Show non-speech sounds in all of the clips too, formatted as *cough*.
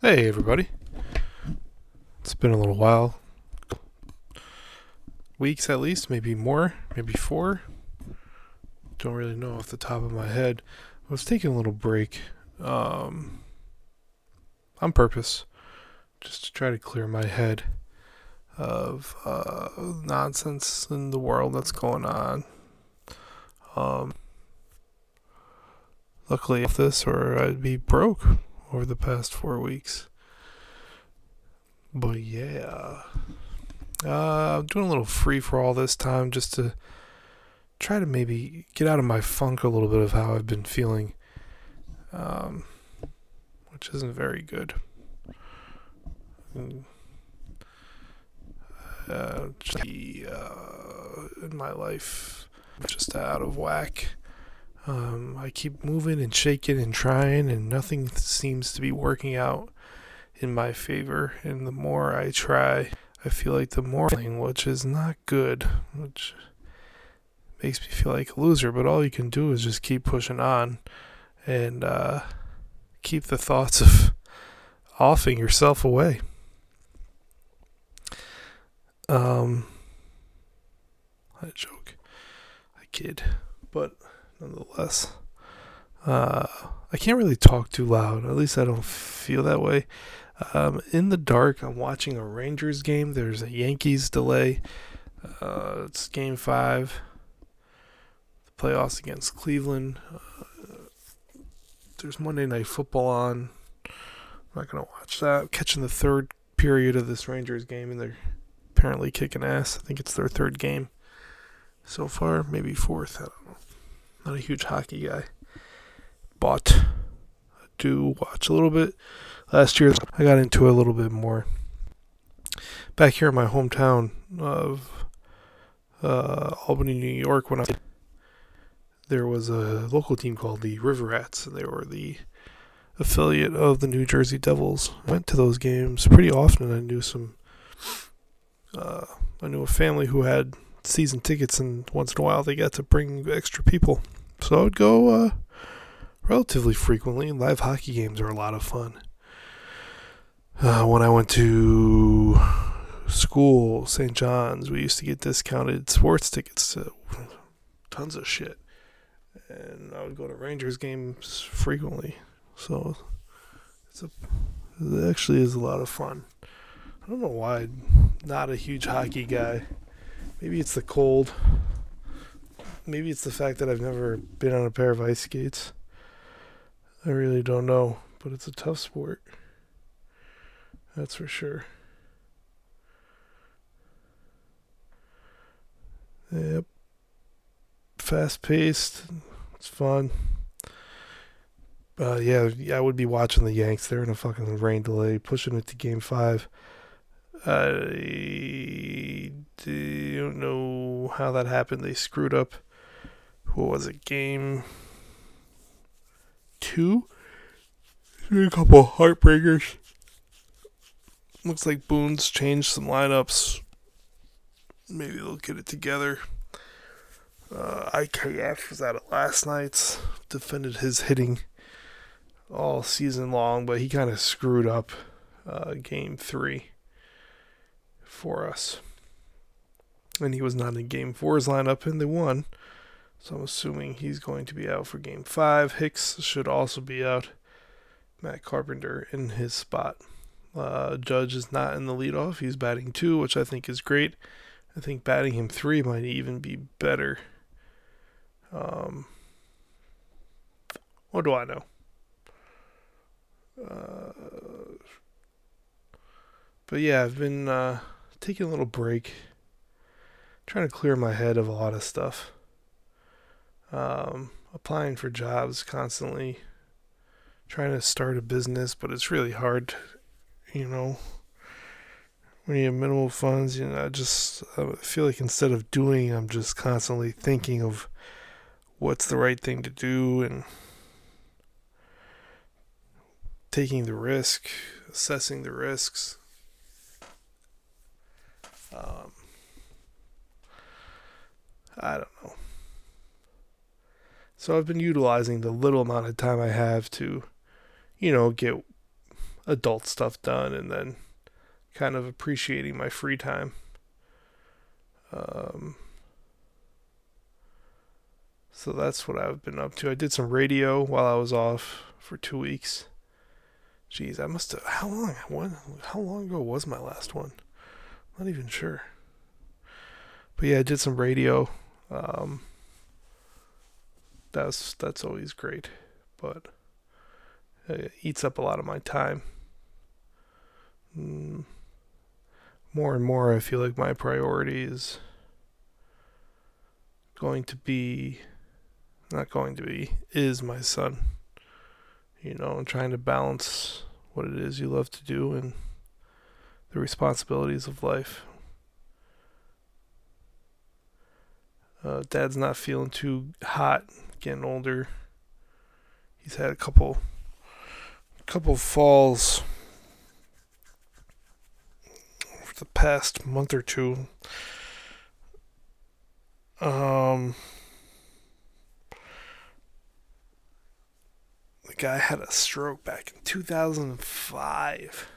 Hey, everybody. It's been a little while. Weeks at least, maybe more, maybe four. Don't really know off the top of my head. I was taking a little break um, on purpose, just to try to clear my head of uh, nonsense in the world that's going on. Um, luckily, if this or I'd be broke over the past four weeks. But yeah, uh, I'm doing a little free for all this time just to try to maybe get out of my funk a little bit of how I've been feeling, um, which isn't very good. Uh, just, uh, in my life, just out of whack. Um, I keep moving and shaking and trying, and nothing seems to be working out in my favor. And the more I try, I feel like the more, which is not good, which makes me feel like a loser. But all you can do is just keep pushing on and uh, keep the thoughts of offing yourself away. Um, I joke, I kid, but nonetheless. Uh, I can't really talk too loud. At least I don't feel that way. Um, in the dark, I'm watching a Rangers game. There's a Yankees delay. Uh, it's game five. The playoffs against Cleveland. Uh, there's Monday Night Football on. I'm not going to watch that. I'm catching the third period of this Rangers game, and they're apparently kicking ass. I think it's their third game so far, maybe fourth. I don't know not a huge hockey guy, but I do watch a little bit. Last year, I got into it a little bit more. Back here in my hometown of uh, Albany, New York, when I there was a local team called the River Rats, and they were the affiliate of the New Jersey Devils. I went to those games pretty often. And I knew some. Uh, I knew a family who had season tickets, and once in a while they got to bring extra people. So I would go uh, relatively frequently. Live hockey games are a lot of fun. Uh, when I went to school, St. John's, we used to get discounted sports tickets to tons of shit. And I would go to Rangers games frequently. So it's a, it actually is a lot of fun. I don't know why I'm not a huge hockey guy. Maybe it's the cold maybe it's the fact that I've never been on a pair of ice skates. I really don't know, but it's a tough sport. That's for sure. Yep. Fast paced. It's fun. Uh, yeah, I would be watching the Yanks. They're in a fucking rain delay, pushing it to game five. I don't know how that happened. They screwed up what was it, game two? A couple heartbreakers. Looks like Boone's changed some lineups. Maybe they'll get it together. Uh, IKF was at it last night. Defended his hitting all season long, but he kind of screwed up uh, game three for us. And he was not in game four's lineup, and they won. So I'm assuming he's going to be out for game five. Hicks should also be out. Matt Carpenter in his spot. Uh, Judge is not in the leadoff. He's batting two, which I think is great. I think batting him three might even be better. Um, what do I know? Uh, but yeah, I've been uh, taking a little break, trying to clear my head of a lot of stuff um, applying for jobs constantly, trying to start a business, but it's really hard, you know. When you have minimal funds, you know, I just I feel like instead of doing, I'm just constantly thinking of what's the right thing to do and taking the risk, assessing the risks. Um, I don't know. So I've been utilizing the little amount of time I have to, you know, get adult stuff done and then kind of appreciating my free time. Um, so that's what I've been up to. I did some radio while I was off for two weeks. Jeez, I must have. How long? When? How long ago was my last one? Not even sure. But yeah, I did some radio. Um, that's that's always great, but it eats up a lot of my time. Mm, more and more, I feel like my priority is going to be, not going to be, is my son. You know, and trying to balance what it is you love to do and the responsibilities of life. Uh, dad's not feeling too hot, getting older. He's had a couple, couple falls over the past month or two. Um, the guy had a stroke back in 2005.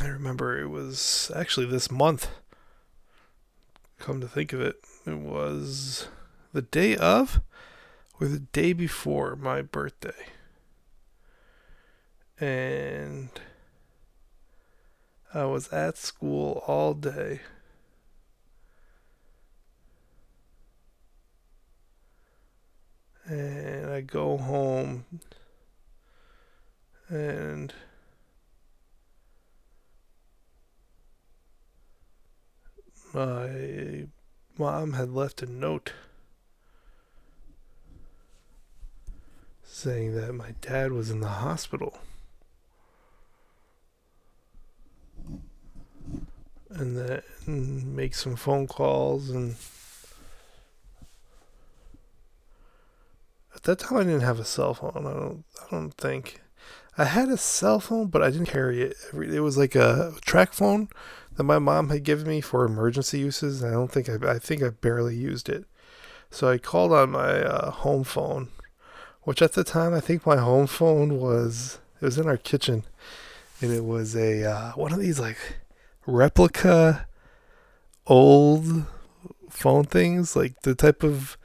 I remember it was actually this month. Come to think of it, it was the day of or the day before my birthday. And I was at school all day. And I go home and my mom had left a note saying that my dad was in the hospital. and then make some phone calls and at that time I didn't have a cell phone. I don't I don't think I had a cell phone, but I didn't carry it. It was like a TracFone that my mom had given me for emergency uses. I don't think I I think I barely used it. So I called on my uh, home phone, which at the time I think my home phone was it was in our kitchen, and it was a uh, one of these like replica old phone things, like the type of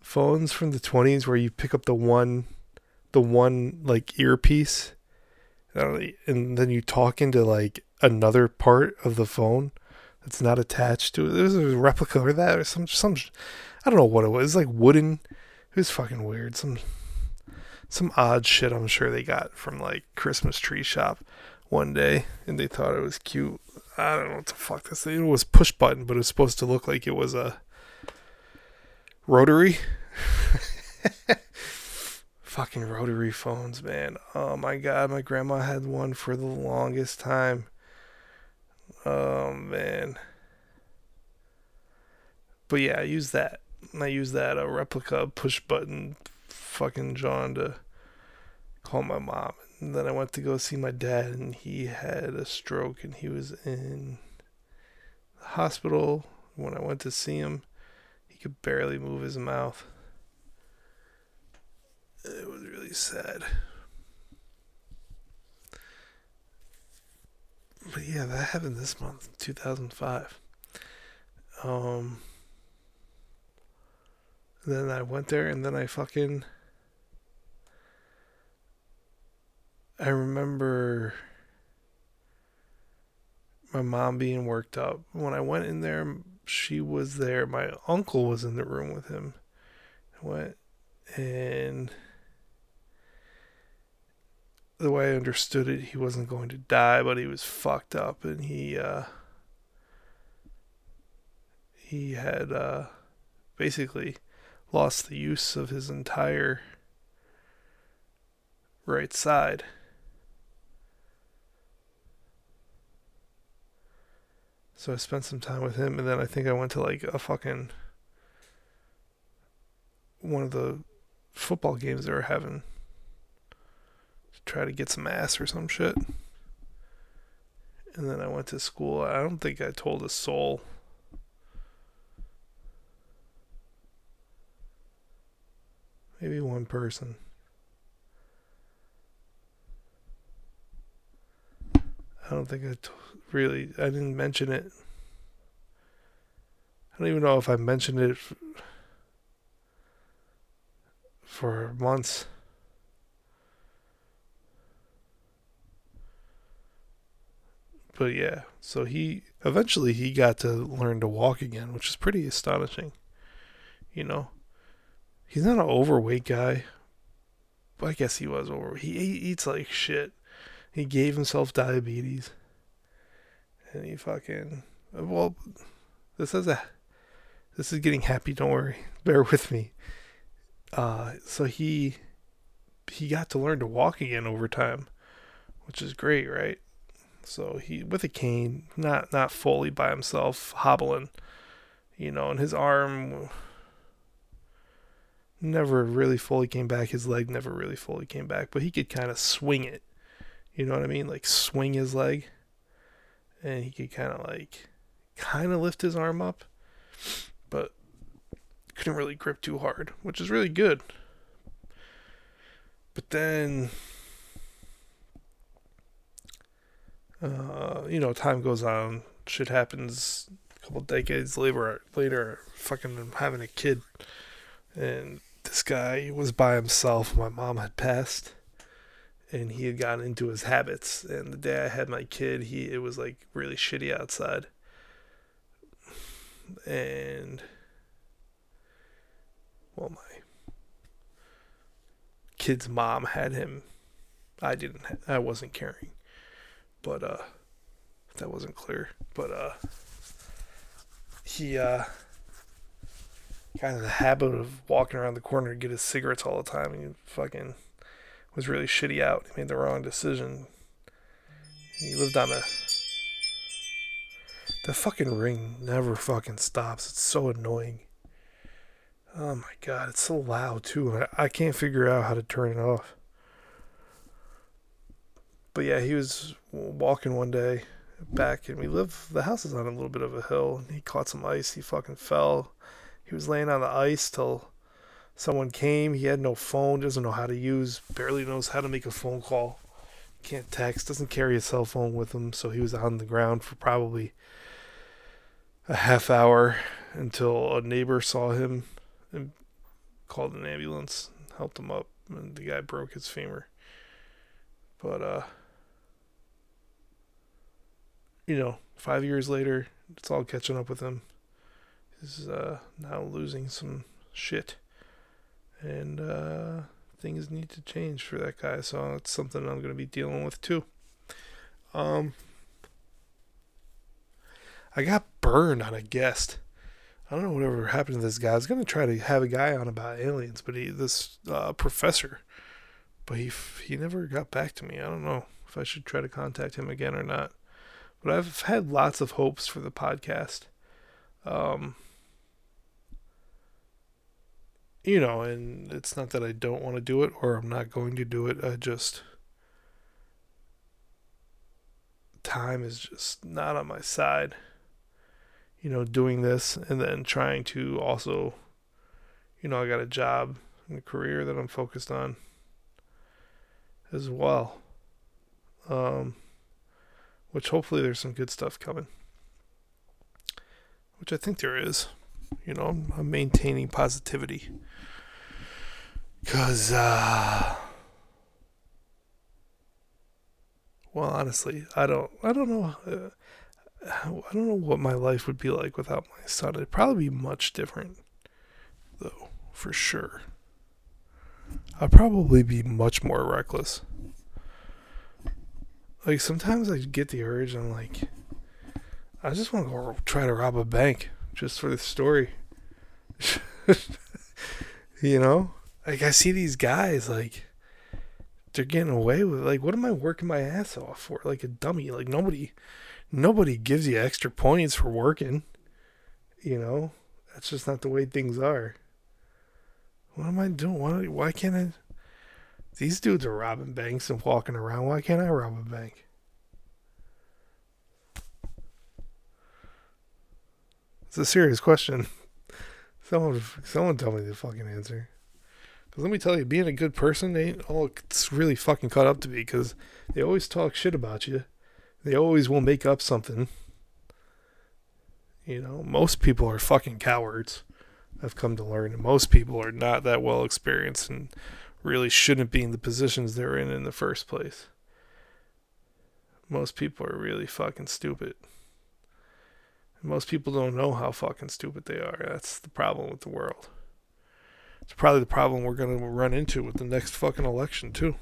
phones from the 20s where you pick up the one the one like earpiece and then you talk into like another part of the phone that's not attached to it. There's a replica or that or some some I don't know what it was. It was like wooden. It was fucking weird. Some some odd shit I'm sure they got from like Christmas tree shop one day and they thought it was cute. I don't know what the fuck this thing it was push button, but it was supposed to look like it was a rotary. *laughs* Fucking rotary phones, man. Oh my god, my grandma had one for the longest time. Oh man. But yeah, I use that. I use that a replica push button fucking John to call my mom and then I went to go see my dad, and he had a stroke, and he was in the hospital. When I went to see him, he could barely move his mouth. It was really sad. But yeah, that happened this month, 2005. Um, then I went there, and then I fucking I remember my mom being worked up. When I went in there, she was there. My uncle was in the room with him. I went and the way I understood it, he wasn't going to die, but he was fucked up and he uh he had uh basically lost the use of his entire right side. So I spent some time with him, and then I think I went to like a fucking one of the football games they were having try to get some ass or some shit. And then I went to school. I don't think I told a soul. Maybe one person. I don't think I t- really. I didn't mention it. I don't even know if I mentioned it f- for months. But yeah, so he eventually he got to learn to walk again, which is pretty astonishing. You know, he's not an overweight guy. But I guess he was over. He, he eats like shit. He gave himself diabetes. And he fucking well this is a this is getting happy, don't worry. *laughs* Bear with me. Uh so he he got to learn to walk again over time, which is great, right? So he with a cane, not not fully by himself, hobbling, you know, and his arm never really fully came back. His leg never really fully came back, but he could kind of swing it. You know what I mean? Like swing his leg, and he could kind of like kind of lift his arm up, but couldn't really grip too hard, which is really good. But then uh, you know, time goes on, shit happens. A couple decades later, later, fucking having a kid, and this guy was by himself. My mom had passed, and he had gotten into his habits. And the day I had my kid, he it was like really shitty outside, and well, my kid's mom had him. I didn't. I wasn't carrying but uh that wasn't clear but uh he uh kind of the habit of walking around the corner to get his cigarettes all the time and he fucking was really shitty out. He made the wrong decision. He lived on a the fucking ring never fucking stops. It's so annoying. Oh my god it's so loud too I, I can't figure out how to turn it off but yeah, he was walking one day back, and we live. The house is on a little bit of a hill, and he caught some ice. He fucking fell. He was laying on the ice till someone came. He had no phone, doesn't know how to use, barely knows how to make a phone call, can't text, doesn't carry a cell phone with him. So he was on the ground for probably a half hour until a neighbor saw him and called an ambulance, helped him up, and the guy broke his femur. But uh you know, five years later, it's all catching up with him. He's uh, now losing some shit, and uh, things need to change for that guy. So it's something I'm going to be dealing with too. Um, I got burned on a guest. I don't know whatever happened to this guy. I was gonna try to have a guy on about aliens, but he this uh, professor, but he he never got back to me. I don't know if I should try to contact him again or not. But I've had lots of hopes for the podcast. Um, you know, and it's not that I don't want to do it or I'm not going to do it. I just time is just not on my side. You know, doing this and then trying to also, you know, I got a job and a career that I'm focused on as well. Um, which hopefully there's some good stuff coming. Which I think there is. You know, I'm, I'm maintaining positivity. Because, uh, well, honestly, I don't, I don't know, uh, I don't know what my life would be like without my son. It'd probably be much different, though, for sure. I'd probably be much more reckless like sometimes I get the urge. I'm like, I just want to go try to rob a bank just for the story. *laughs* you know, like I see these guys like they're getting away with like what am I working my ass off for? Like a dummy. Like nobody, nobody gives you extra points for working. You know, that's just not the way things are. What am I doing? Why, why can't I? These dudes are robbing banks and walking around. Why can't I rob a bank? It's a serious question. *laughs* Someone, someone tell me the fucking answer. Because let me tell you, being a good person ain't all it's really fucking caught up to be. Because they always talk shit about you. They always will make up something. You know, most people are fucking cowards. I've come to learn, most people are not that well experienced and really shouldn't be in the positions they're in in the first place. Most people are really fucking stupid. Most people don't know how fucking stupid they are. That's the problem with the world. It's probably the problem we're going to run into with the next fucking election, too.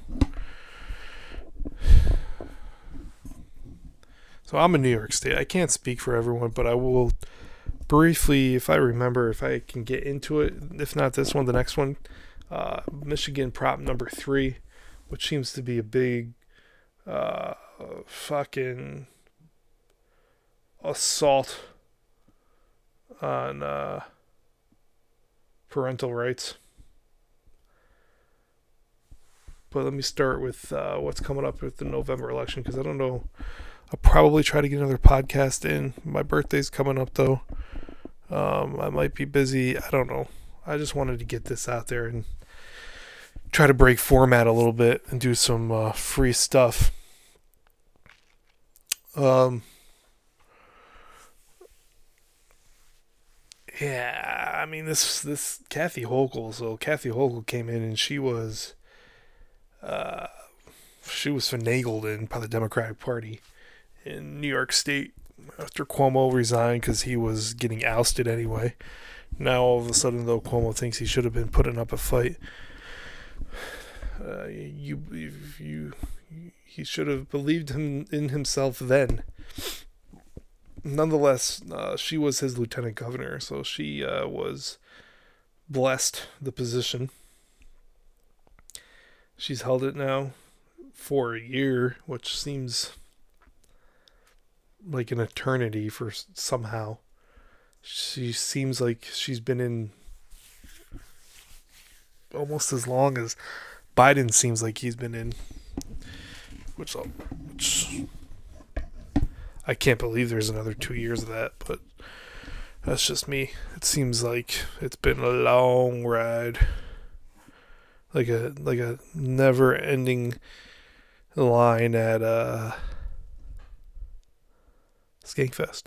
So I'm in New York State. I can't speak for everyone, but I will briefly, if I remember, if I can get into it, if not this one, the next one. Uh, Michigan prop number three, which seems to be a big uh, fucking assault on uh, parental rights. But let me start with uh, what's coming up with the November election because I don't know. I'll probably try to get another podcast in. My birthday's coming up though. Um, I might be busy. I don't know. I just wanted to get this out there and try to break format a little bit and do some uh, free stuff. Um, yeah, I mean this this Kathy Hochul. So Kathy Hochul came in and she was, uh, she was finagled in by the Democratic Party in New York State after Cuomo resigned because he was getting ousted anyway. Now all of a sudden, though, Cuomo thinks he should have been putting up a fight. Uh, you, you, he should have believed him in himself then. Nonetheless, uh, she was his lieutenant governor, so she uh, was blessed the position. She's held it now for a year, which seems like an eternity for somehow. She seems like she's been in almost as long as Biden seems like he's been in. Which, which I can't believe there's another two years of that, but that's just me. It seems like it's been a long ride, like a like a never-ending line at uh Skankfest.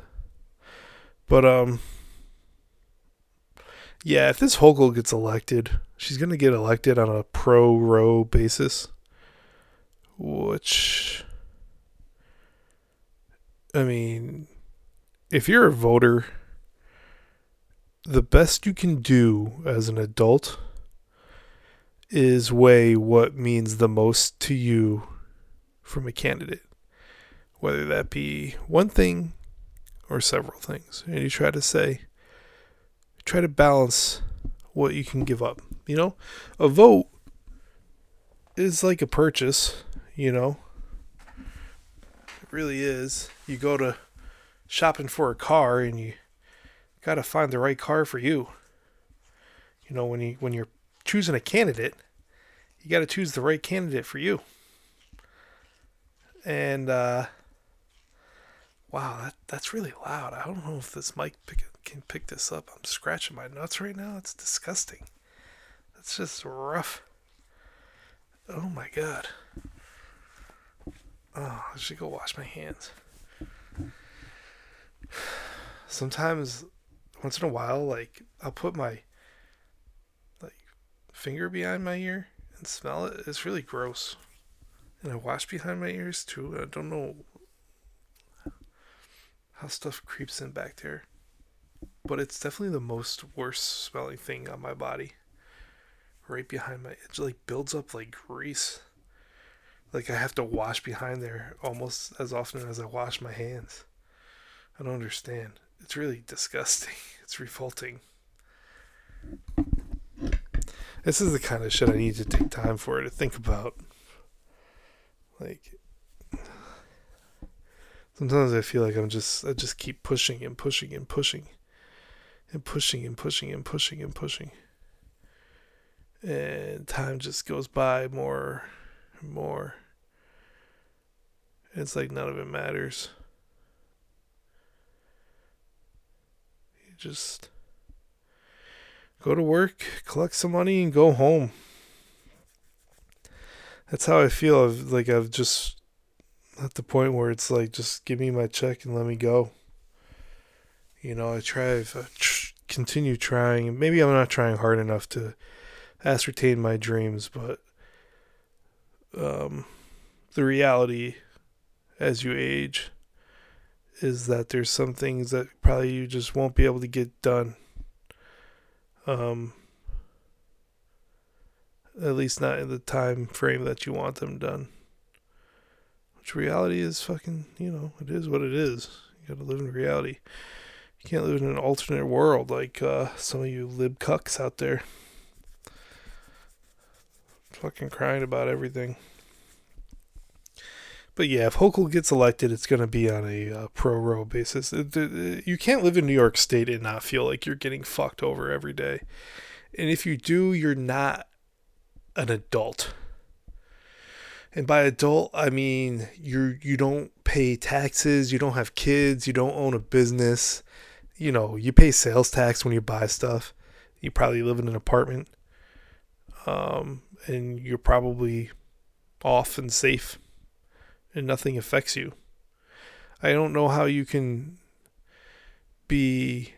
But um yeah, if this Hochul gets elected, she's gonna get elected on a pro Roe basis. Which I mean if you're a voter, the best you can do as an adult is weigh what means the most to you from a candidate whether that be one thing or several things. And you try to say, try to balance what you can give up. You know, a vote is like a purchase, you know. It really is. You go to shopping for a car and you got to find the right car for you. You know, when you when you're choosing a candidate, you got to choose the right candidate for you. And uh Wow, that that's really loud. I don't know if this mic pick, can pick this up. I'm scratching my nuts right now. It's disgusting. That's just rough. Oh my god. Oh, I should go wash my hands. Sometimes, once in a while, like I'll put my like finger behind my ear and smell it. It's really gross. And I wash behind my ears too. I don't know how stuff creeps in back there. But it's definitely the most worst smelling thing on my body. Right behind my it like builds up like grease. Like I have to wash behind there almost as often as I wash my hands. I don't understand. It's really disgusting. *laughs* It's revolting. This is the kind of shit I need to take time for to think about. Like Sometimes I feel like I'm just I just keep pushing and pushing and pushing and pushing and pushing and pushing and pushing. And time just goes by more and more. It's like none of it matters. You just go to work, collect some money, and go home. That's how I feel. I've like I've just at the point where it's like, just give me my check and let me go. You know, I try, I tr- continue trying. Maybe I'm not trying hard enough to ascertain my dreams, but um, the reality as you age is that there's some things that probably you just won't be able to get done. Um, at least not in the time frame that you want them done. Which reality is fucking, you know, it is what it is. You gotta live in reality. You can't live in an alternate world like uh, some of you lib cucks out there. Fucking crying about everything. But yeah, if Hochul gets elected, it's going to be on a uh, pro Roe basis. You can't live in New York State and not feel like you're getting fucked over every day. And if you do, you're not an adult. And by adult, I mean you you don't pay taxes, you don't have kids, you don't own a business. You know, you pay sales tax when you buy stuff. You probably live in an apartment. Um, and you're probably off and safe and nothing affects you. I don't know how you can be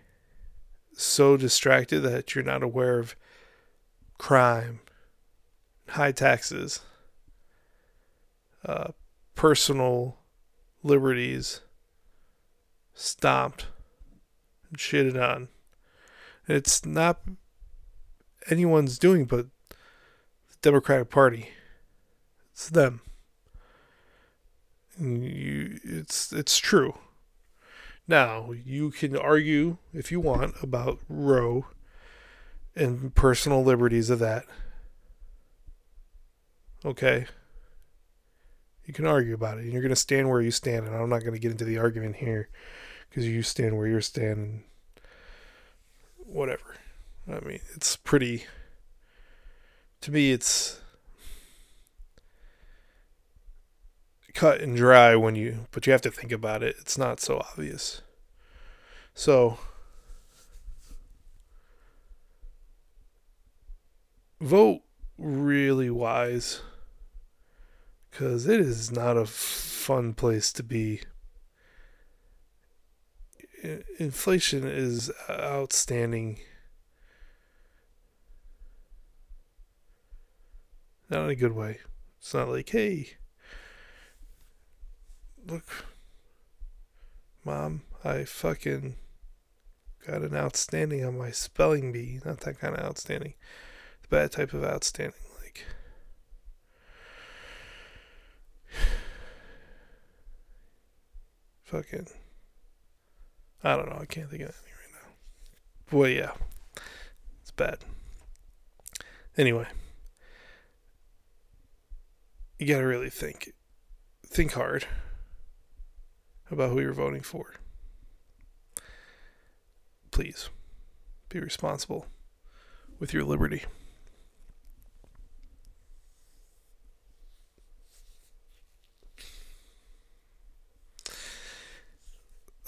so distracted that you're not aware of crime, high taxes, uh, personal liberties stomped shitted on. It's not anyone's doing but the Democratic Party. It's them. You, it's it's true. Now you can argue if you want about Roe and personal liberties of that. Okay. You can argue about it, and you're going to stand where you stand, and I'm not going to get into the argument here because you stand where you're standing. Whatever. I mean, it's pretty. To me, it's cut and dry when you, but you have to think about it. It's not so obvious. So, vote really wise because it is not a fun place to be. Inflation is outstanding. Not in a good way. It's not like, hey, look, mom, I fucking got an outstanding on my spelling bee. Not that kind of outstanding. The bad type of outstanding. Like, *sighs* fucking, I don't know. I can't think of anything right now. Boy, yeah, it's bad. Anyway, you gotta really think, think hard about who you're voting for. Please be responsible with your liberty.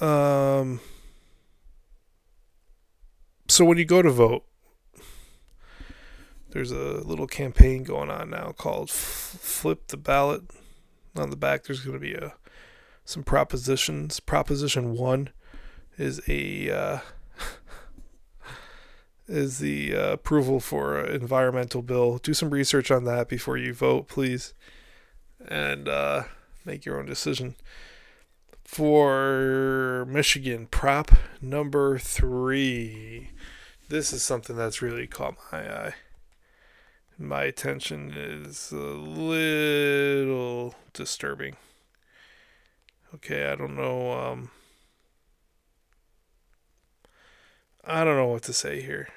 Um, Um, so when you go to vote, there's a little campaign going on now called Flip the Ballot. On the back, there's going to be a some propositions. Proposition one is a uh, *laughs* is the uh, approval for an environmental bill. Do some research on that before you vote, please, and uh, make your own decision. For Michigan, prop number three. This is something that's really caught my eye. My attention is a little disturbing. Okay, I don't know. Um, I don't know what to say here.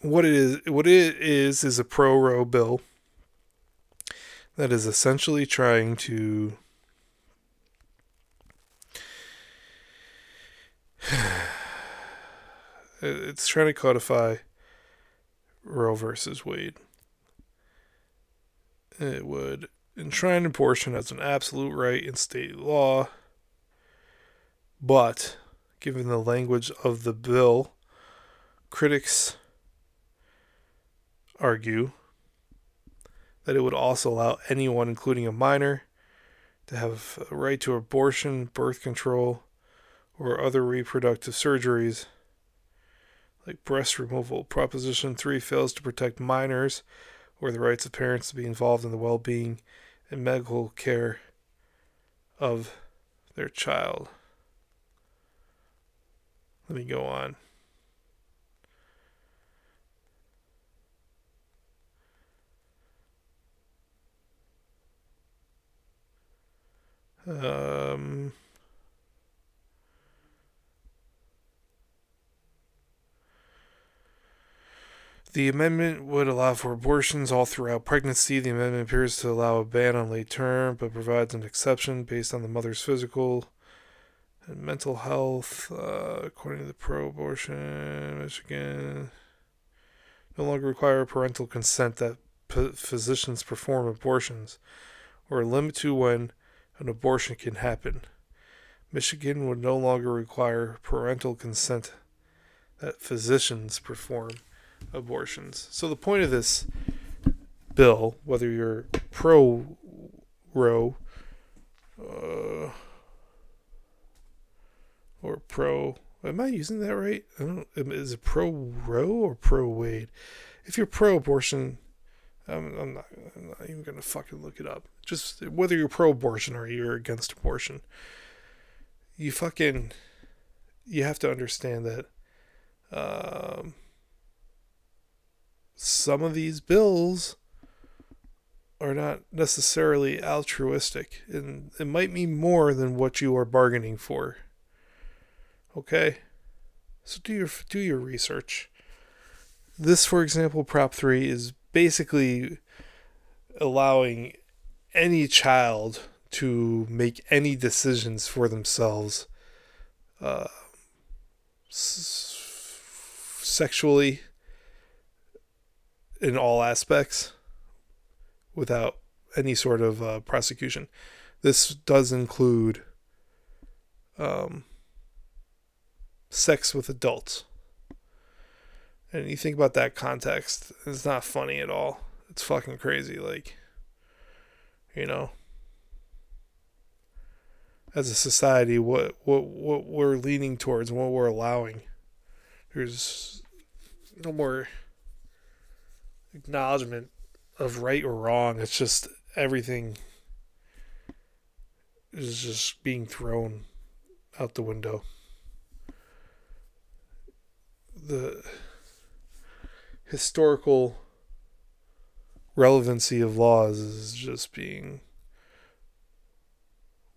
What it is, what it is, is a pro Roe bill that is essentially trying to *sighs* it's trying to codify Roe versus Wade. It would enshrine abortion as an absolute right in state law, but given the language of the bill, critics argue that it would also allow anyone, including a minor, to have a right to abortion, birth control, or other reproductive surgeries like breast removal. Proposition 3 fails to protect minors or the rights of parents to be involved in the well being and medical care of their child. Let me go on. Um, the amendment would allow for abortions all throughout pregnancy. The amendment appears to allow a ban on late term, but provides an exception based on the mother's physical and mental health. Uh, according to the pro abortion, Michigan no longer require parental consent that p- physicians perform abortions, or limit to when an abortion can happen. Michigan would no longer require parental consent that physicians perform abortions. So the point of this bill, whether you're pro Roe uh, or pro, am I using that right? I don't. Is it pro Roe or pro Wade? If you're pro abortion, I'm, I'm not. I'm not even gonna fucking look it up. Just whether you're pro abortion or you're against abortion, you fucking you have to understand that. Um, some of these bills are not necessarily altruistic, and it might mean more than what you are bargaining for. Okay, so do your do your research. This, for example, Prop three is basically allowing any child to make any decisions for themselves, uh, s- sexually in all aspects without any sort of uh, prosecution. This does include um, sex with adults. And you think about that context, it's not funny at all. It's fucking crazy. Like, you know, as a society, what what what we're leaning towards what we're allowing. There's no more acknowledgement of right or wrong. It's just everything is just being thrown out the window. The historical relevancy of laws is just being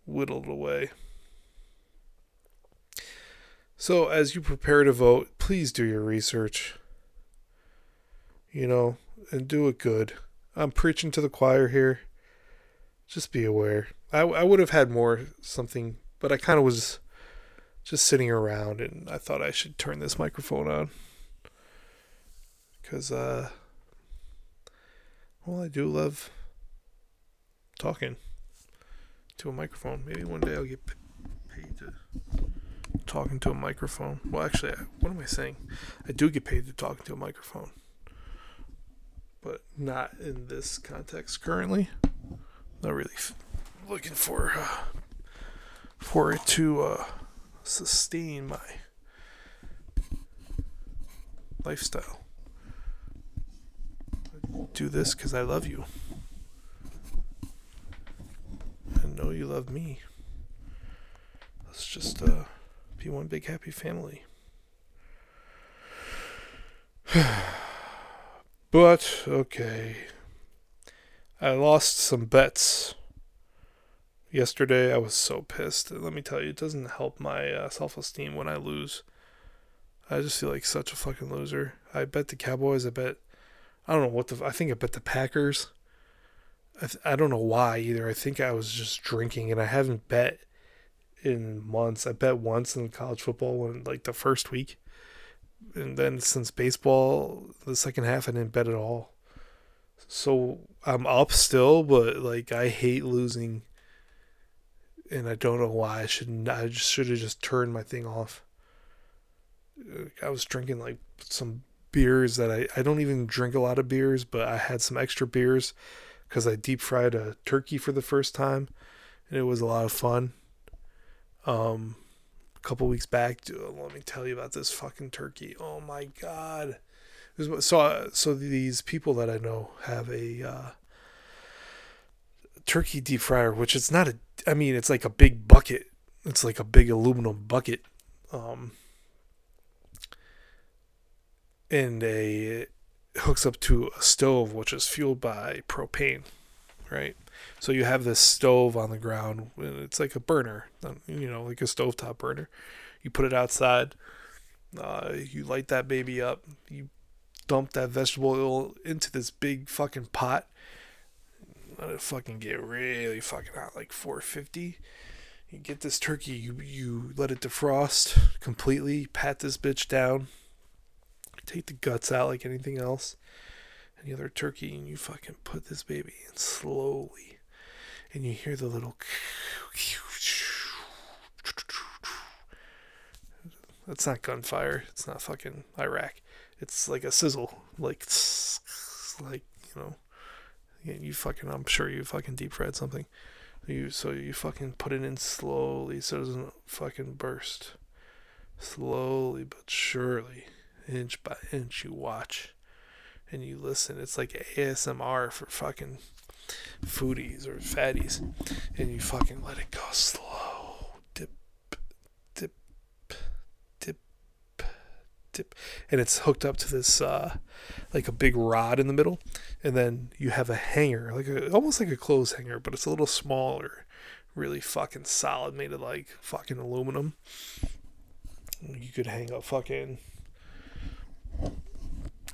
whittled away. So, as you prepare to vote, please do your research you know, and do it good. I'm preaching to the choir here. Just be aware. I, I would have had more something, but I kind of was just sitting around and I thought I should turn this microphone on. Because, uh, well, I do love talking to a microphone. Maybe one day I'll get paid to talking to a microphone. Well, actually, what am I saying? I do get paid to talking to a microphone but not in this context currently. Not really f- looking for uh, for it to uh, sustain my lifestyle. I do this because I love you. and know you love me. Let's just uh, be one big happy family. *sighs* But, okay. I lost some bets yesterday. I was so pissed. Let me tell you, it doesn't help my uh, self esteem when I lose. I just feel like such a fucking loser. I bet the Cowboys. I bet. I don't know what the. I think I bet the Packers. I, th- I don't know why either. I think I was just drinking and I haven't bet in months. I bet once in college football when like the first week and then since baseball, the second half, I didn't bet at all. So I'm up still, but like I hate losing, and I don't know why. I shouldn't. I just should have just turned my thing off. I was drinking like some beers that I I don't even drink a lot of beers, but I had some extra beers because I deep fried a turkey for the first time, and it was a lot of fun. Um, a couple weeks back, dude, let me tell you about this fucking turkey. Oh my god! So uh, so these people that I know have a uh, turkey deep fryer, which it's not a. I mean, it's like a big bucket. It's like a big aluminum bucket. Um, and a hooks up to a stove which is fueled by propane, right? So you have this stove on the ground. It's like a burner, um, you know, like a stovetop burner. You put it outside. Uh, you light that baby up. You dump that vegetable oil into this big fucking pot. Let it fucking get really fucking hot, like 450. You get this turkey. You you let it defrost completely. Pat this bitch down take the guts out like anything else. Any other turkey, and you fucking put this baby in slowly. And you hear the little. *laughs* That's not gunfire. It's not fucking Iraq. It's like a sizzle. Like, *sniffs* like you know. You fucking. I'm sure you fucking deep fried something. You so you fucking put it in slowly so it doesn't fucking burst. Slowly but surely inch by inch you watch and you listen. It's like ASMR for fucking foodies or fatties. And you fucking let it go slow. Dip, dip, dip, dip. And it's hooked up to this, uh, like a big rod in the middle. And then you have a hanger, like a, almost like a clothes hanger, but it's a little smaller. Really fucking solid, made of like fucking aluminum. You could hang up fucking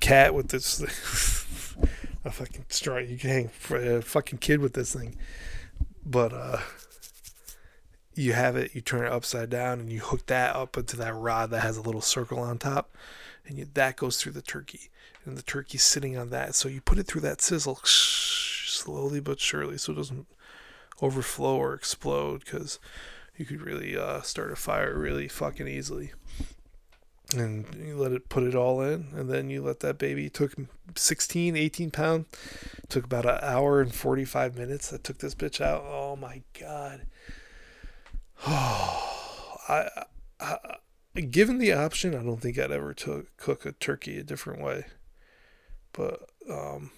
cat with this *laughs* a fucking straw. You can hang a fucking kid with this thing, but uh, you have it. You turn it upside down and you hook that up into that rod that has a little circle on top, and you, that goes through the turkey, and the turkey's sitting on that. So you put it through that sizzle *sniffs* slowly but surely, so it doesn't overflow or explode, because you could really uh, start a fire really fucking easily and you let it put it all in and then you let that baby took 16 18 pound took about an hour and 45 minutes. That took this bitch out. Oh my god. *sighs* Oh I, I given the option i don't think i'd ever took, cook a turkey a different way. But um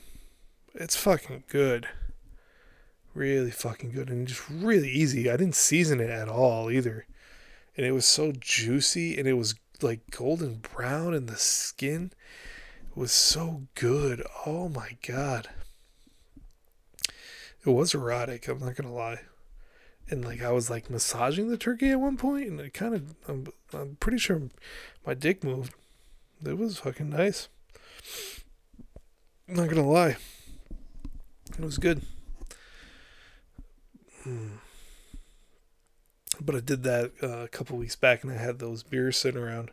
it's fucking good. Really fucking good and just really easy. I didn't season it at all either. And it was so juicy and it was like golden brown and the skin was so good. Oh my god. It was erotic, I'm not gonna lie. And like I was like massaging the turkey at one point and it kind of I'm, I'm pretty sure my dick moved. It was fucking nice. I'm not gonna lie. It was good. Hmm but I did that uh, a couple weeks back, and I had those beers sitting around.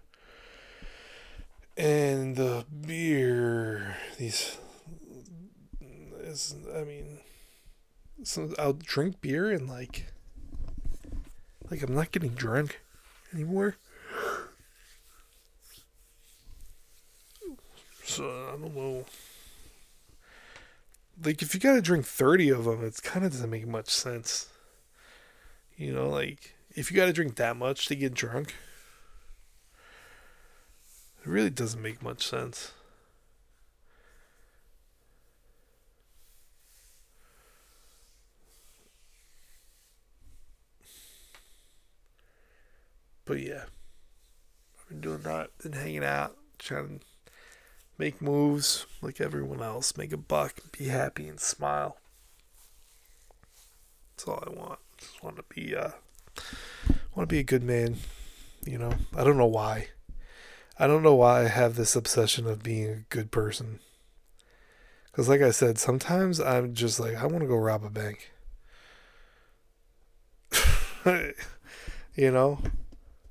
And the beer, these, is, I mean, so I'll drink beer and like, like I'm not getting drunk anymore. So I don't know. Like if you gotta drink thirty of them, it kind of doesn't make much sense. You know, like if you got to drink that much to get drunk, it really doesn't make much sense. But yeah, I've been doing that, been hanging out, trying to make moves like everyone else, make a buck, be happy, and smile. That's all I want. Just want to be uh, want to be a good man. You know, I don't know why. I don't know why I have this obsession of being a good person. Because, like I said, sometimes I'm just like, I want to go rob a bank. *laughs* you know?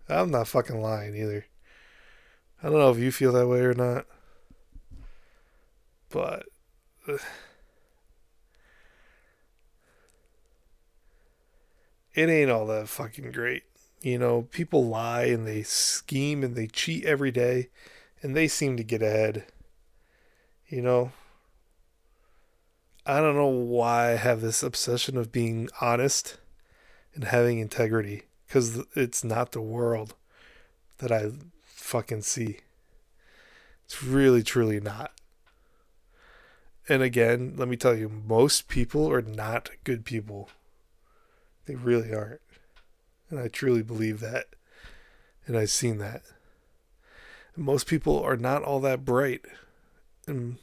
I'm not fucking lying either. I don't know if you feel that way or not. But. *sighs* it ain't all that fucking great. You know, people lie and they scheme and they cheat every day and they seem to get ahead. You know, I don't know why I have this obsession of being honest and having integrity because it's not the world that I fucking see. It's really, truly not. And again, let me tell you, most people are not good people. They really aren't. And I truly believe that. And I've seen that. And most people are not all that bright. And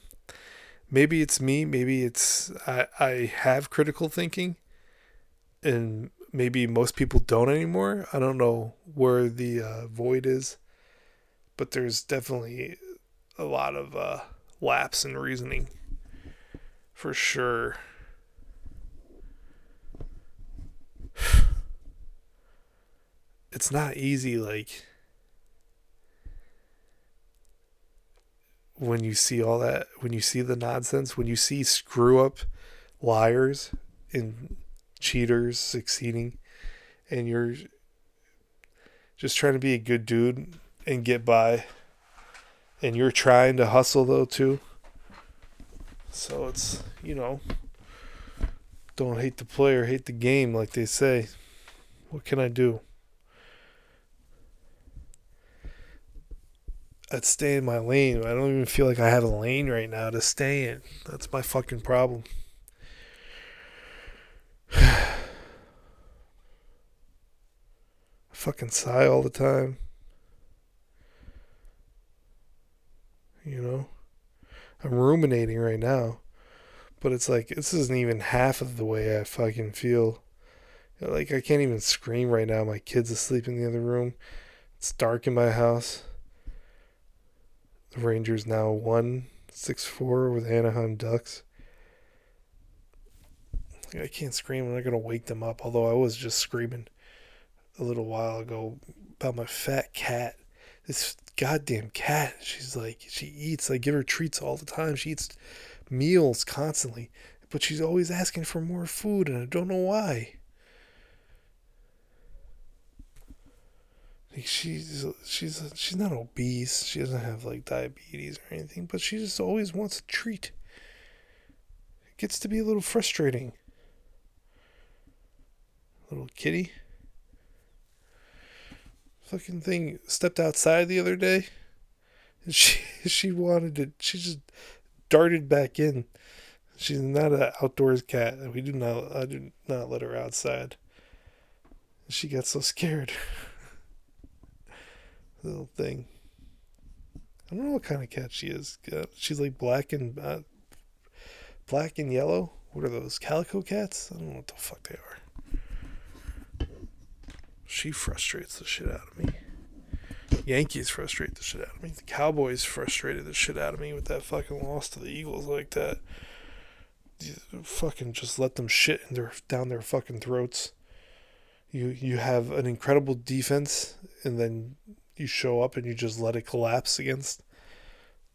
maybe it's me, maybe it's I, I have critical thinking and maybe most people don't anymore. I don't know where the uh, void is, but there's definitely a lot of uh, lapse in reasoning for sure. It's not easy, like when you see all that, when you see the nonsense, when you see screw up liars and cheaters succeeding, and you're just trying to be a good dude and get by, and you're trying to hustle though too. So it's, you know, don't hate the player, hate the game, like they say. What can I do? I'd stay in my lane. I don't even feel like I have a lane right now to stay in. That's my fucking problem. *sighs* fucking sigh all the time. You know? I'm ruminating right now. But it's like, this isn't even half of the way I fucking feel. Like, I can't even scream right now. My kid's asleep in the other room. It's dark in my house. The Rangers now won 6 4 over the Anaheim Ducks. I can't scream. I'm not going to wake them up, although I was just screaming a little while ago about my fat cat. This goddamn cat. She's like, she eats. I give her treats all the time. She eats meals constantly, but she's always asking for more food, and I don't know why. Like she's she's she's not obese. She doesn't have like diabetes or anything, but she just always wants a treat. It gets to be a little frustrating. Little kitty fucking thing stepped outside the other day. And *laughs* she she wanted to she just darted back in. She's not an outdoors cat. We do not I do not let her outside. She got so scared. *laughs* Little thing. I don't know what kind of cat she is. Uh, she's like black and uh, black and yellow. What are those calico cats? I don't know what the fuck they are. She frustrates the shit out of me. Yankees frustrate the shit out of me. The Cowboys frustrated the shit out of me with that fucking loss to the Eagles like that. Fucking just let them shit in their down their fucking throats. You you have an incredible defense and then you show up and you just let it collapse against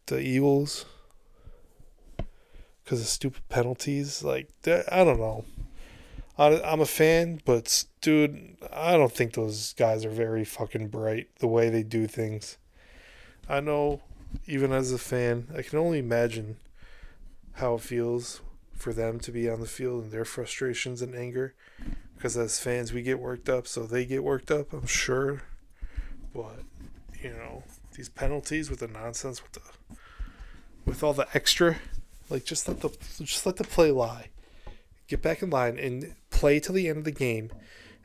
the Eagles because of stupid penalties. Like I don't know. I'm a fan, but dude, I don't think those guys are very fucking bright the way they do things. I know, even as a fan, I can only imagine how it feels for them to be on the field and their frustrations and anger. Because as fans, we get worked up, so they get worked up, I'm sure. But, you know, these penalties with the nonsense, with the, with all the extra, like just let the, just let the play lie get back in line and play till the end of the game.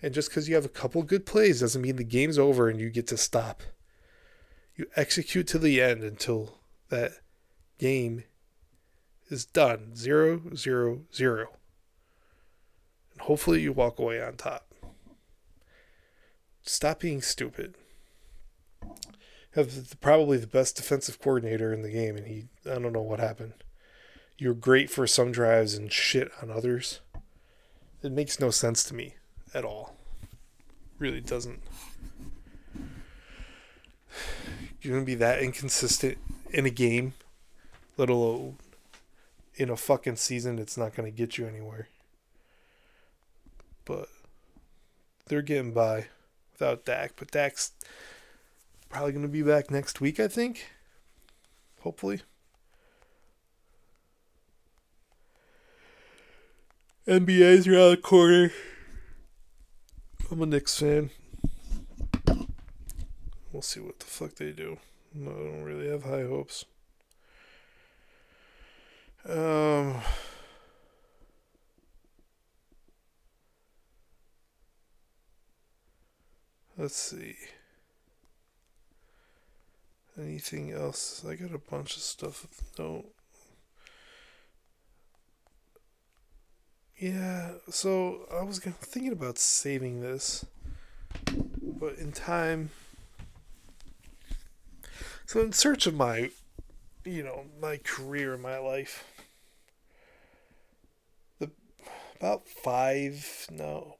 And just because you have a couple good plays doesn't mean the game's over and you get to stop. You execute to the end until that game is done. Zero, zero, zero. And hopefully you walk away on top. Stop being stupid. Have probably the best defensive coordinator in the game, and he I don't know what happened. You're great for some drives and shit on others. It makes no sense to me at all. Really doesn't. You're gonna be that inconsistent in a game, let alone in a fucking season. It's not gonna get you anywhere. But they're getting by without Dak. But Dak's probably gonna be back next week. I think. Hopefully. NBA's around the corner. I'm a Knicks fan. We'll see what the fuck they do. I don't really have high hopes. Um. Let's see. Anything else? I got a bunch of stuff. No. Yeah, so I was thinking about saving this, but in time. So, in search of my, you know, my career, my life, the about five, no,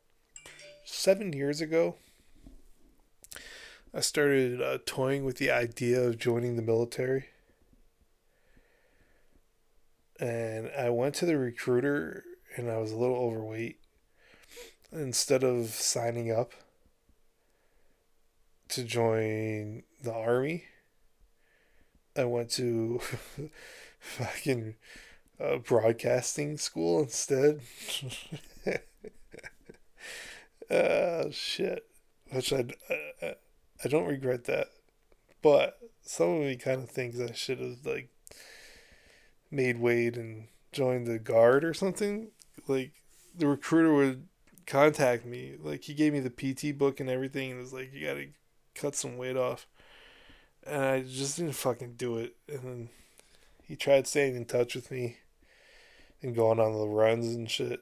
seven years ago, I started uh, toying with the idea of joining the military. And I went to the recruiter and I was a little overweight. Instead of signing up to join the army, I went to *laughs* fucking uh, broadcasting school instead. oh, *laughs* shit. Which I. Uh, I don't regret that. But some of me kind of thinks I should have like made Wade and joined the guard or something. Like the recruiter would contact me. Like he gave me the PT book and everything and was like, You gotta cut some weight off. And I just didn't fucking do it. And then he tried staying in touch with me and going on the runs and shit.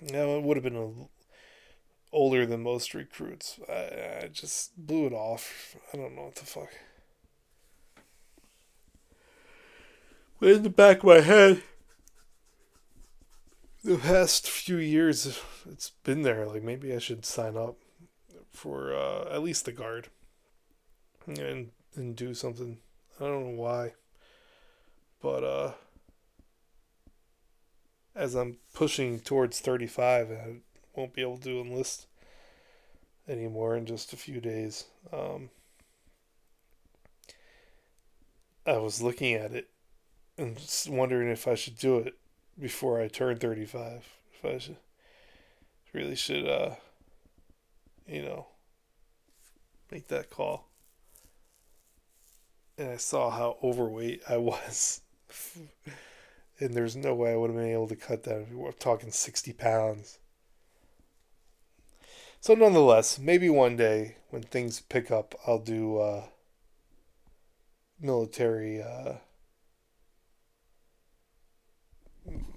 Now it would have been a older than most recruits. I, I just blew it off. I don't know what the fuck. But in the back of my head, the past few years, it's been there. Like maybe I should sign up for uh, at least the guard and and do something. I don't know why, but uh, as I'm pushing towards thirty five, won't be able to enlist anymore in just a few days. Um, I was looking at it and just wondering if I should do it before I turn 35. If I should really should, uh, you know, make that call. And I saw how overweight I *laughs* was. and there's no way I would have been able to cut that. We're talking 60 pounds. So nonetheless, maybe one day when things pick up, I'll do uh, military uh,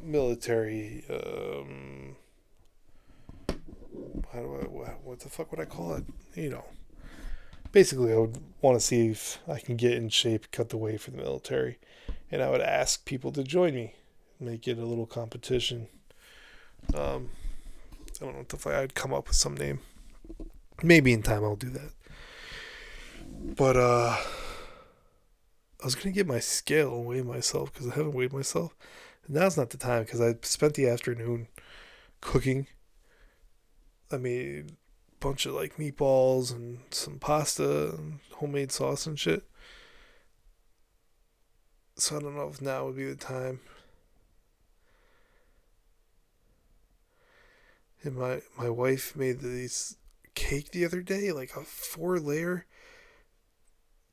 military. Um, how do I what, the fuck would I call it? You know, basically, I would want to see if I can get in shape, cut the weight for the military, and I would ask people to join me, make it a little competition. Um, I don't know if I'd come up with some name. Maybe in time I'll do that. But uh I was gonna get my scale and weigh myself because I haven't weighed myself. And now's not the time because I spent the afternoon cooking. I made a bunch of like meatballs and some pasta and homemade sauce and shit. So I don't know if now would be the time. And my my wife made these cake the other day, like a four layer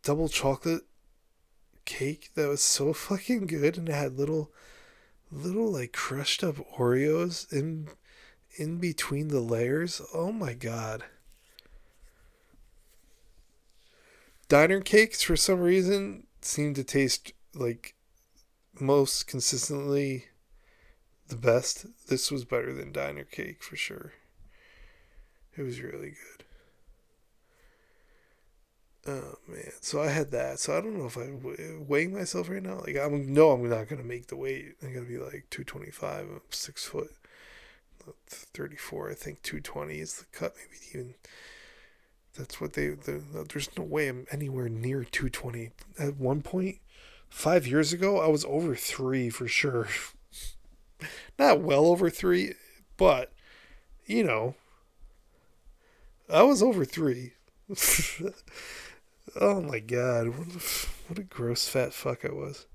double chocolate cake that was so *laughs* fucking good and it had little little like crushed up Oreos in in between the layers. Oh my god. Diner cakes for some reason seem to taste like most consistently the best. This was better than diner cake for sure. It was really good. Oh man, so I had that. So I don't know if I'm weighing myself right now. Like I'm no, I'm not gonna make the weight. I'm gonna be like 225. I'm six foot, 34. I think 220 is the cut. Maybe even that's what they. There's no way I'm anywhere near 220. At one point, five years ago, I was over three for sure. Not well over three, but you know, I was over three. *laughs* oh my god, what a, what a gross fat fuck I was.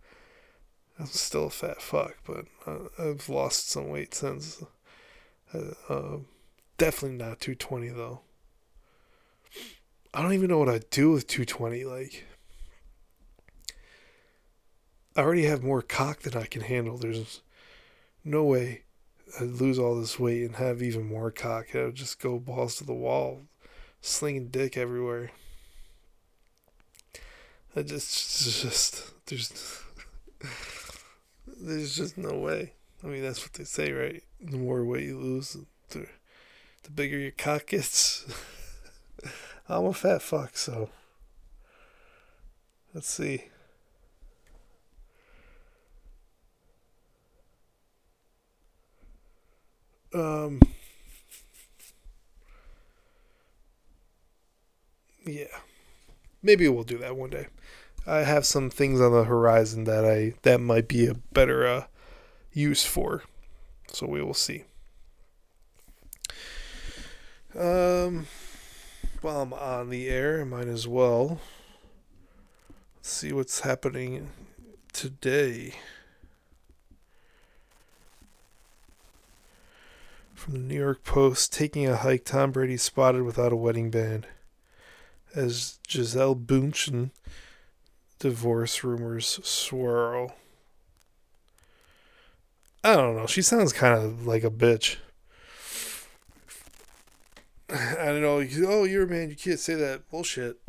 I'm still a fat fuck, but uh, I've lost some weight since. Uh, uh, definitely not 220 though. I don't even know what I'd do with 220. Like, I already have more cock than I can handle. There's no way I'd lose all this weight and have even more cock. I would just go balls to the wall, slinging dick everywhere. I just, *laughs* just, there's, *laughs* there's just no way. I mean, that's what they say, right? The more weight you lose, the, the bigger your cock gets. *laughs* I'm a fat fuck, so let's see. Um, yeah, maybe we'll do that one day. I have some things on the horizon that I that might be a better uh, use for, so we will see. Um, while I'm on the air, I might as well see what's happening today. From the New York Post, taking a hike, Tom Brady spotted without a wedding band. As Gisele Bündchen divorce rumors swirl. I don't know. She sounds kind of like a bitch. I don't know. Oh, you're a man. You can't say that bullshit.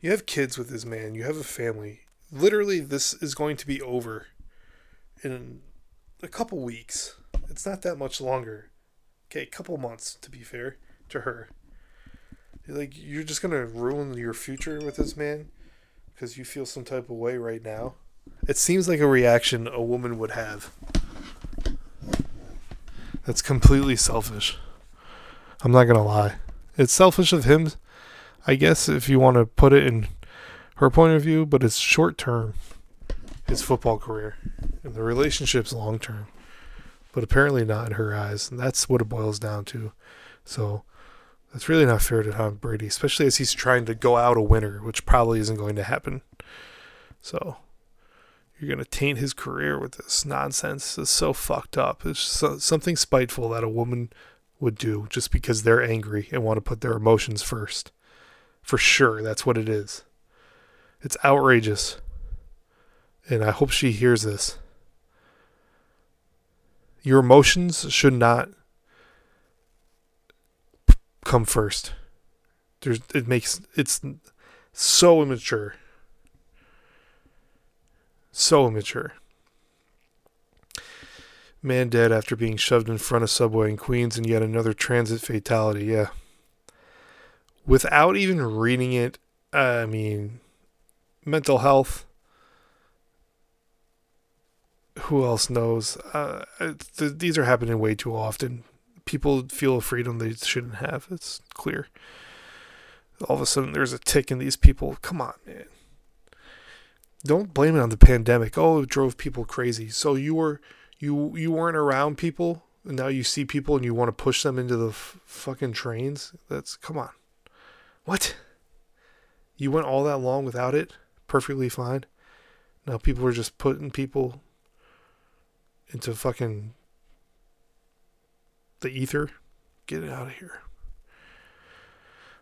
You have kids with this man. You have a family. Literally, this is going to be over in a couple weeks. It's not that much longer. Okay, a couple months to be fair to her. Like you're just gonna ruin your future with this man because you feel some type of way right now. It seems like a reaction a woman would have. That's completely selfish. I'm not gonna lie. It's selfish of him, I guess, if you want to put it in her point of view, but it's short term. His football career and the relationship's long term but apparently not in her eyes. And that's what it boils down to. So that's really not fair to Tom Brady, especially as he's trying to go out a winner, which probably isn't going to happen. So you're going to taint his career with this nonsense. It's so fucked up. It's so, something spiteful that a woman would do just because they're angry and want to put their emotions first. For sure, that's what it is. It's outrageous. And I hope she hears this. Your emotions should not come first. There's it makes it's so immature. So immature. Man dead after being shoved in front of subway in Queens and yet another transit fatality. Yeah. Without even reading it, I mean, mental health who else knows? Uh, th- these are happening way too often. People feel a freedom they shouldn't have. It's clear. All of a sudden, there's a tick in these people. Come on, man. Don't blame it on the pandemic. Oh, it drove people crazy. So you were you you weren't around people, and now you see people and you want to push them into the f- fucking trains. That's come on. What? You went all that long without it, perfectly fine. Now people are just putting people into fucking the ether. Get it out of here.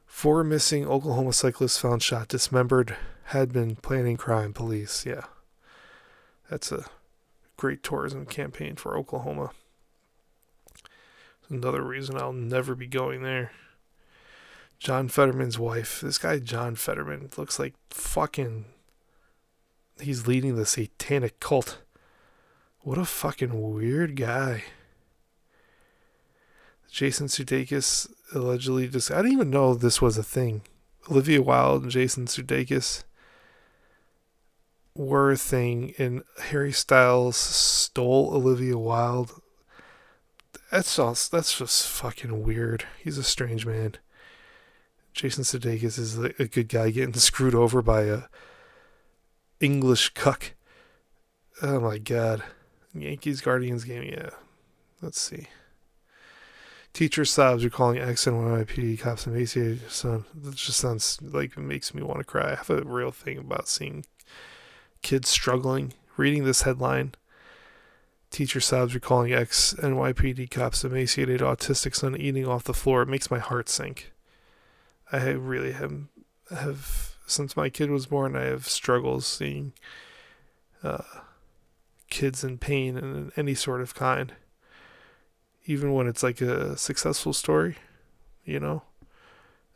Four missing Oklahoma cyclists found shot, dismembered, had been planning crime. Police, yeah. That's a great tourism campaign for Oklahoma. Another reason I'll never be going there. John Fetterman's wife. This guy, John Fetterman, looks like fucking. He's leading the satanic cult. What a fucking weird guy. Jason Sudeikis allegedly just I didn't even know this was a thing. Olivia Wilde and Jason Sudeikis were a thing and Harry Styles stole Olivia Wilde. That's just that's just fucking weird. He's a strange man. Jason Sudeikis is a, a good guy getting *laughs* screwed over by a English cuck. Oh my god. Yankees Guardians game, yeah. Let's see. Teacher sobs recalling accident when NYPD cops emaciated son. That just sounds like makes me want to cry. I have a real thing about seeing kids struggling. Reading this headline, teacher sobs recalling ex NYPD cops emaciated autistic son eating off the floor. It makes my heart sink. I really have have since my kid was born. I have struggles seeing uh, kids in pain in any sort of kind, even when it's like a successful story. You know,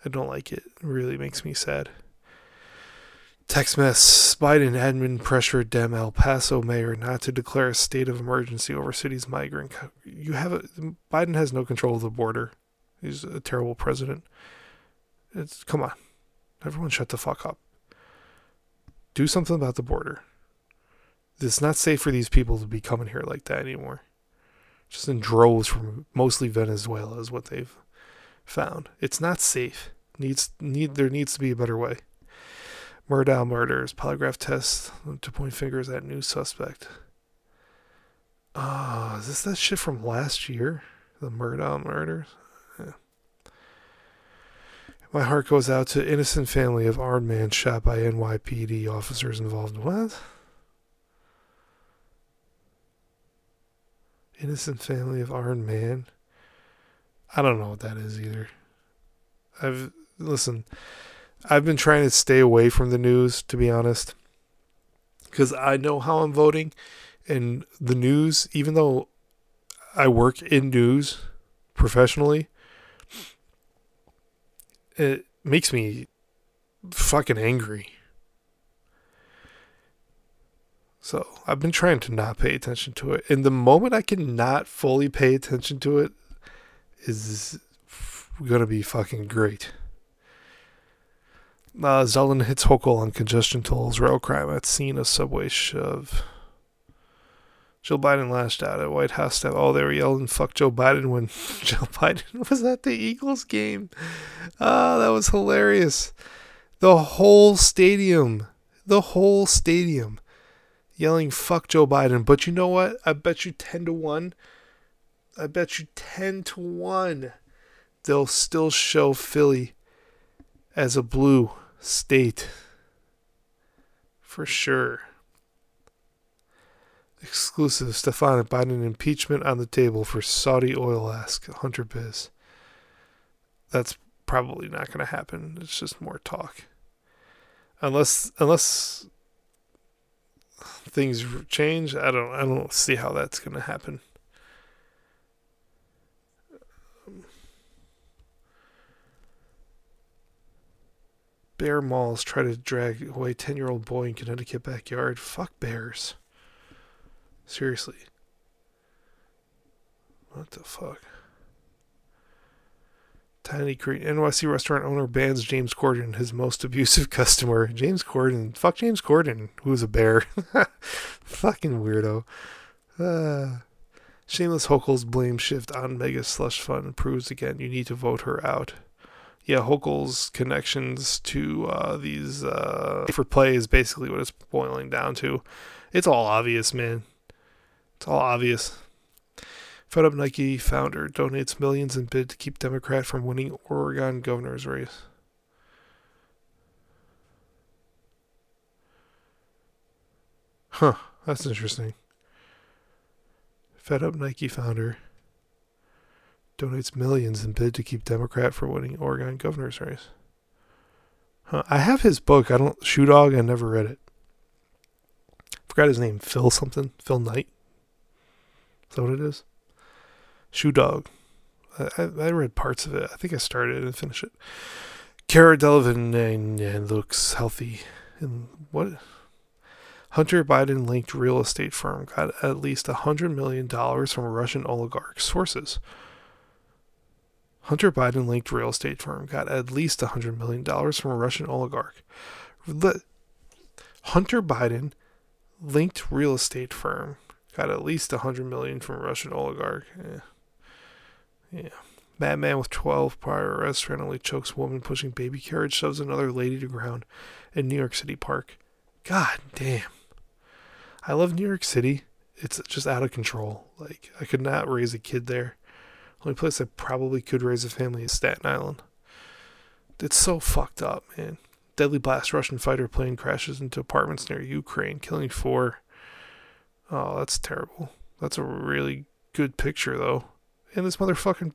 I don't like it. It really makes me sad. Text mess Biden admin pressured Dem El Paso mayor not to declare a state of emergency over city's migrant. You have a, Biden has no control of the border. He's a terrible president. It's come on, everyone, shut the fuck up. Do something about the border. It's not safe for these people to be coming here like that anymore. Just in droves from mostly Venezuela is what they've found. It's not safe. Needs need there needs to be a better way. Murdaugh murders, polygraph test to point fingers at new suspect. Oh, is this that shit from last year? The Murdaugh murders? Yeah. My heart goes out to innocent family of armed man shot by NYPD officers involved. What? Innocent family of Iron man? I don't know what that is either. I've listen. I've been trying to stay away from the news, to be honest, because I know how I'm voting, and the news, even though I work in news professionally, it makes me fucking angry. So I've been trying to not pay attention to it. And the moment I can not fully pay attention to it is going to be fucking great. Uh, Zeldin hits Hochul on congestion tolls, rail crime at scene of subway shove. Joe Biden lashed out at White House staff. Oh, they were yelling "fuck Joe Biden" when *laughs* Joe Biden *laughs* was at the Eagles game. Ah, oh, that was hilarious. The whole stadium, the whole stadium, yelling "fuck Joe Biden." But you know what? I bet you ten to one. I bet you ten to one. They'll still show Philly as a blue state. For sure. Exclusive Stefan Biden impeachment on the table for Saudi oil ask Hunter Biz. That's probably not going to happen. It's just more talk. Unless unless things change, I don't I don't see how that's going to happen. Bear mauls try to drag away 10 year old boy in Connecticut backyard. Fuck bears. Seriously. What the fuck? Tiny Creek NYC restaurant owner bans James Corden, his most abusive *laughs* customer. James Corden. Fuck James Corden, who's a bear. *laughs* Fucking weirdo. Uh, Shameless Hochul's blame shift on Mega Slush Fund proves again you need to vote her out yeah, Hochul's connections to uh, these uh, for play is basically what it's boiling down to. It's all obvious, man. It's all obvious. Fed up Nike founder donates millions in bid to keep Democrat from winning Oregon governor's race. Huh, that's interesting. Fed up Nike founder donates millions in bid to keep Democrat from winning Oregon governor's race. Huh. I have his book. I don't Shoe Dog. I never read it. Forgot his name. Phil something. Phil Knight. Is that what it is? Shoe Dog. I, I, read parts of it. I think I started and finished it. Cara Delevingne looks healthy. And what? Hunter Biden linked real estate firm got at least $100 million from a Russian oligarch sources. Hunter Biden linked real estate firm got at least $100 million from a Russian oligarch. The Hunter Biden linked real estate firm got at least 100 million from a Russian oligarch. Yeah. Yeah. Madman with 12 prior arrests randomly chokes woman pushing baby carriage, shoves another lady to ground in New York City Park. God damn. I love New York City. It's just out of control. Like, I could not raise a kid there. Only place I probably could raise a family is Staten Island. It's so fucked up, man. deadly blast Russian fighter plane crashes into apartments near Ukraine, killing four. Oh, that's terrible. That's a really good picture, though. And this motherfucking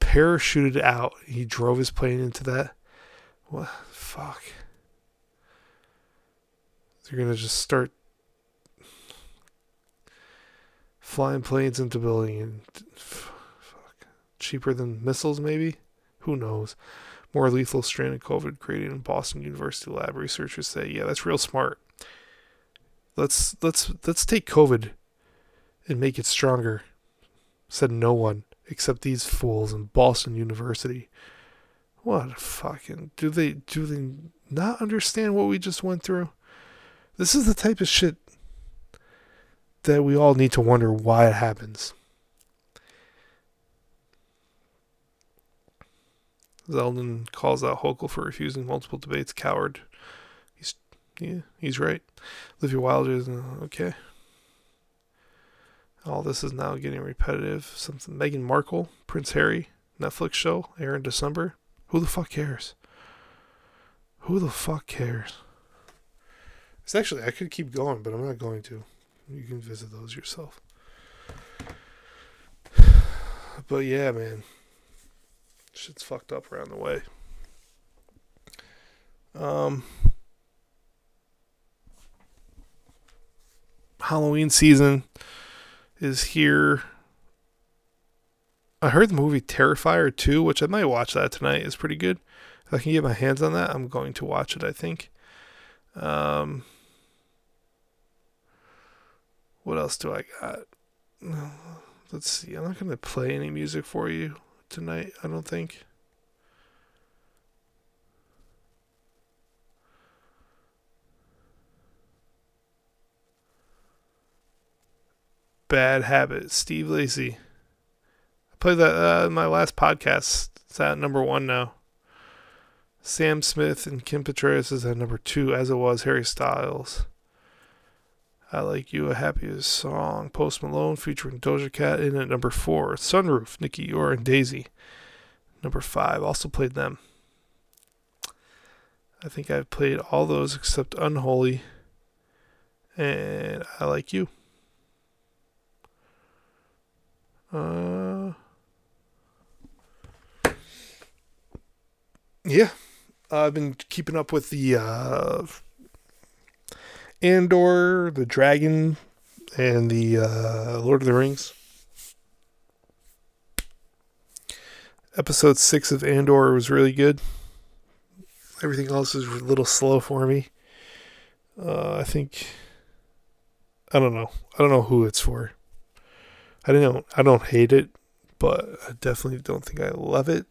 parachuted out. He drove his plane into that. What? Fuck. They're gonna just start flying planes into building and fuck. cheaper than missiles, maybe. Who knows? More lethal strain of COVID created in Boston University lab. Researchers say, yeah, that's real smart. Let's let's let's take COVID and make it stronger. Said no one except these fools in Boston University. What fucking do they do they not understand what we just went through? This is the type of shit that we all need to wonder why it happens. Zeldin calls out Hochul for refusing multiple debates. Coward. He's yeah, he's right. Olivia Wilder is uh, okay. All this is now getting repetitive. Something Meghan Markle, Prince Harry, Netflix show, air in December. Who the fuck cares? Who the fuck cares? It's actually I could keep going, but I'm not going to. You can visit those yourself. *sighs* But yeah, man. Shit's fucked up around the way. Um Halloween season is here. I heard the movie Terrifier 2, which I might watch that tonight. is pretty good. If I can get my hands on that, I'm going to watch it, I think. Um, what else do I got? Let's see. I'm not going to play any music for you tonight, I don't think. Bad Habit, Steve Lacy. I played that uh, in my last podcast. It's at number one now. Sam Smith and Kim Petras is at number two, as it was Harry Styles. I Like You, a Happiest Song. Post Malone featuring Doja Cat in at number four. Sunroof, Nicky Youre and dazy. Number five, also played them. I think I've played all those except Unholy and I Like You. Uh, yeah, I've been keeping up with the uh, Andor, the Dragon, and the uh, Lord of the Rings. Episode six of Andor was really good. Everything else is a little slow for me. Uh, I think I don't know. I don't know who it's for. I don't I don't hate it, but I definitely don't think I love it.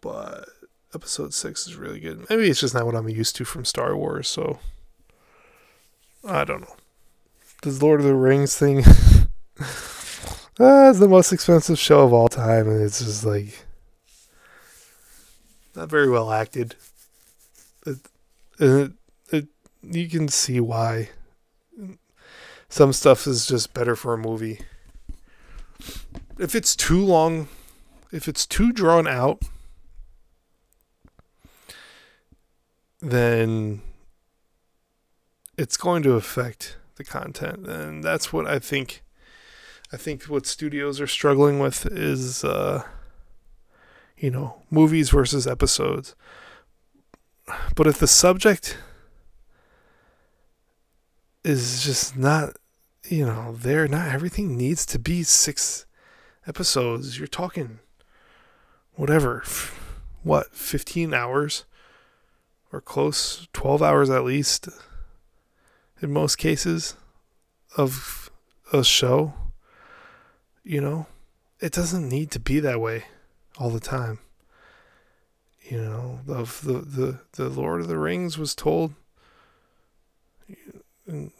But episode six is really good. Maybe it's just not what I'm used to from Star Wars, so I don't know. This Lord of the Rings thing *laughs* ah, it's the most expensive show of all time, and it's just like not very well acted. It, it, it, you can see why. Some stuff is just better for a movie if it's too long, if it's too drawn out, then it's going to affect the content, and that's what I think. I think what studios are struggling with is, uh, you know, movies versus episodes. But if the subject is just not, you know, there, not everything needs to be six episodes, you're talking whatever, what, 15 hours or close, 12 hours at least in most cases of a show. You know, it doesn't need to be that way all the time. You know, of the, the, the Lord of the Rings was told mm,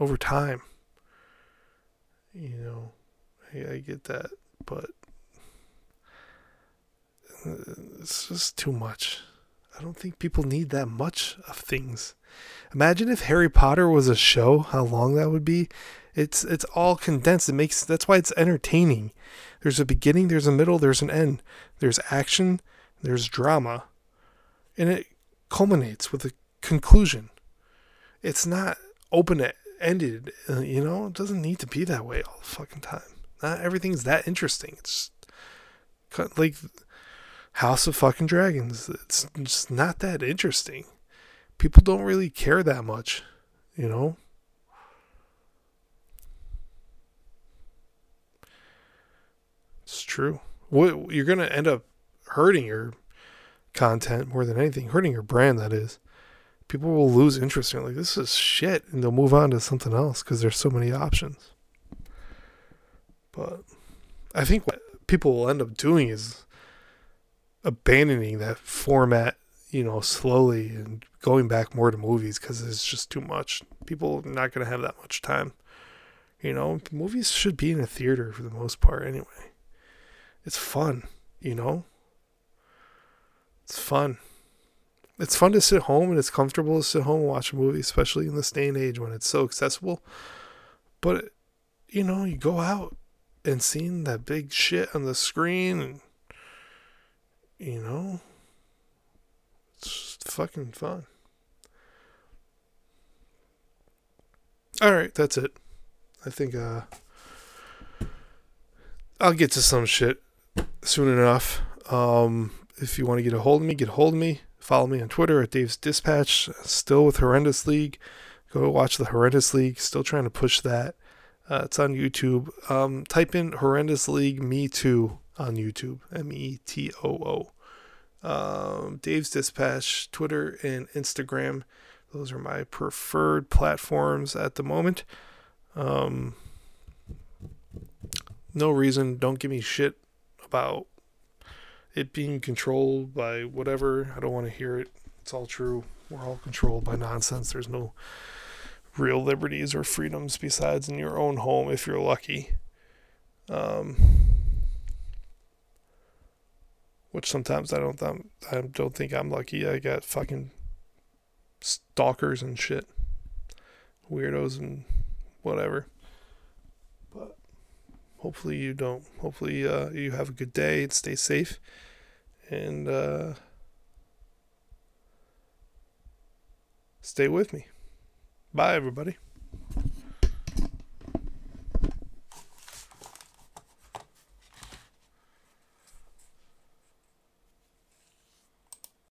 over time. You know, I, I get that, but it's just too much. I don't think people need that much of things. Imagine if Harry Potter was a show, how long that would be. It's it's all condensed. It makes that's why it's entertaining. There's a beginning, there's a middle, there's an end. There's action, there's drama. and it culminates with a conclusion. It's not open ended, uh, you know? It doesn't need to be that way all the fucking time. Not everything's that interesting. It's like House of fucking Dragons. It's just not that interesting. People don't really care that much, you know? It's true. What you're gonna end up hurting your content more than anything, hurting your brand. That is, people will lose interest in like this is shit, and they'll move on to something else because there's so many options. But I think what people will end up doing is abandoning that format, you know, slowly and going back more to movies because it's just too much. People are not going to have that much time. You know, movies should be in a theater for the most part anyway. It's fun, you know? It's fun. It's fun to sit home and it's comfortable to sit home and watch a movie, especially in this day and age when it's so accessible. But, you know, you go out and seeing that big shit on the screen you know, it's fucking fun. All right, that's it. I think uh I'll get to some shit soon enough. Um, if you want to get a hold of me, get a hold of me. Follow me on Twitter at Dave's Dispatch. Still with Horrendous League. Go watch the Horrendous League. Still trying to push that. Uh, it's on YouTube. Um, type in Horrendous League Me Too on YouTube. M E T O O. Um, Dave's Dispatch, Twitter and Instagram. Those are my preferred platforms at the moment. Um, no reason. Don't give me shit about it being controlled by whatever. I don't want to hear it. It's all true. We're all controlled by nonsense. There's no real liberties or freedoms besides in your own home if you're lucky. Um, which sometimes I don't th- I don't think I'm lucky. I got fucking stalkers and shit, weirdos and whatever But hopefully you don't. Hopefully uh, you have a good day and stay safe. And uh, stay with me. Bye, everybody.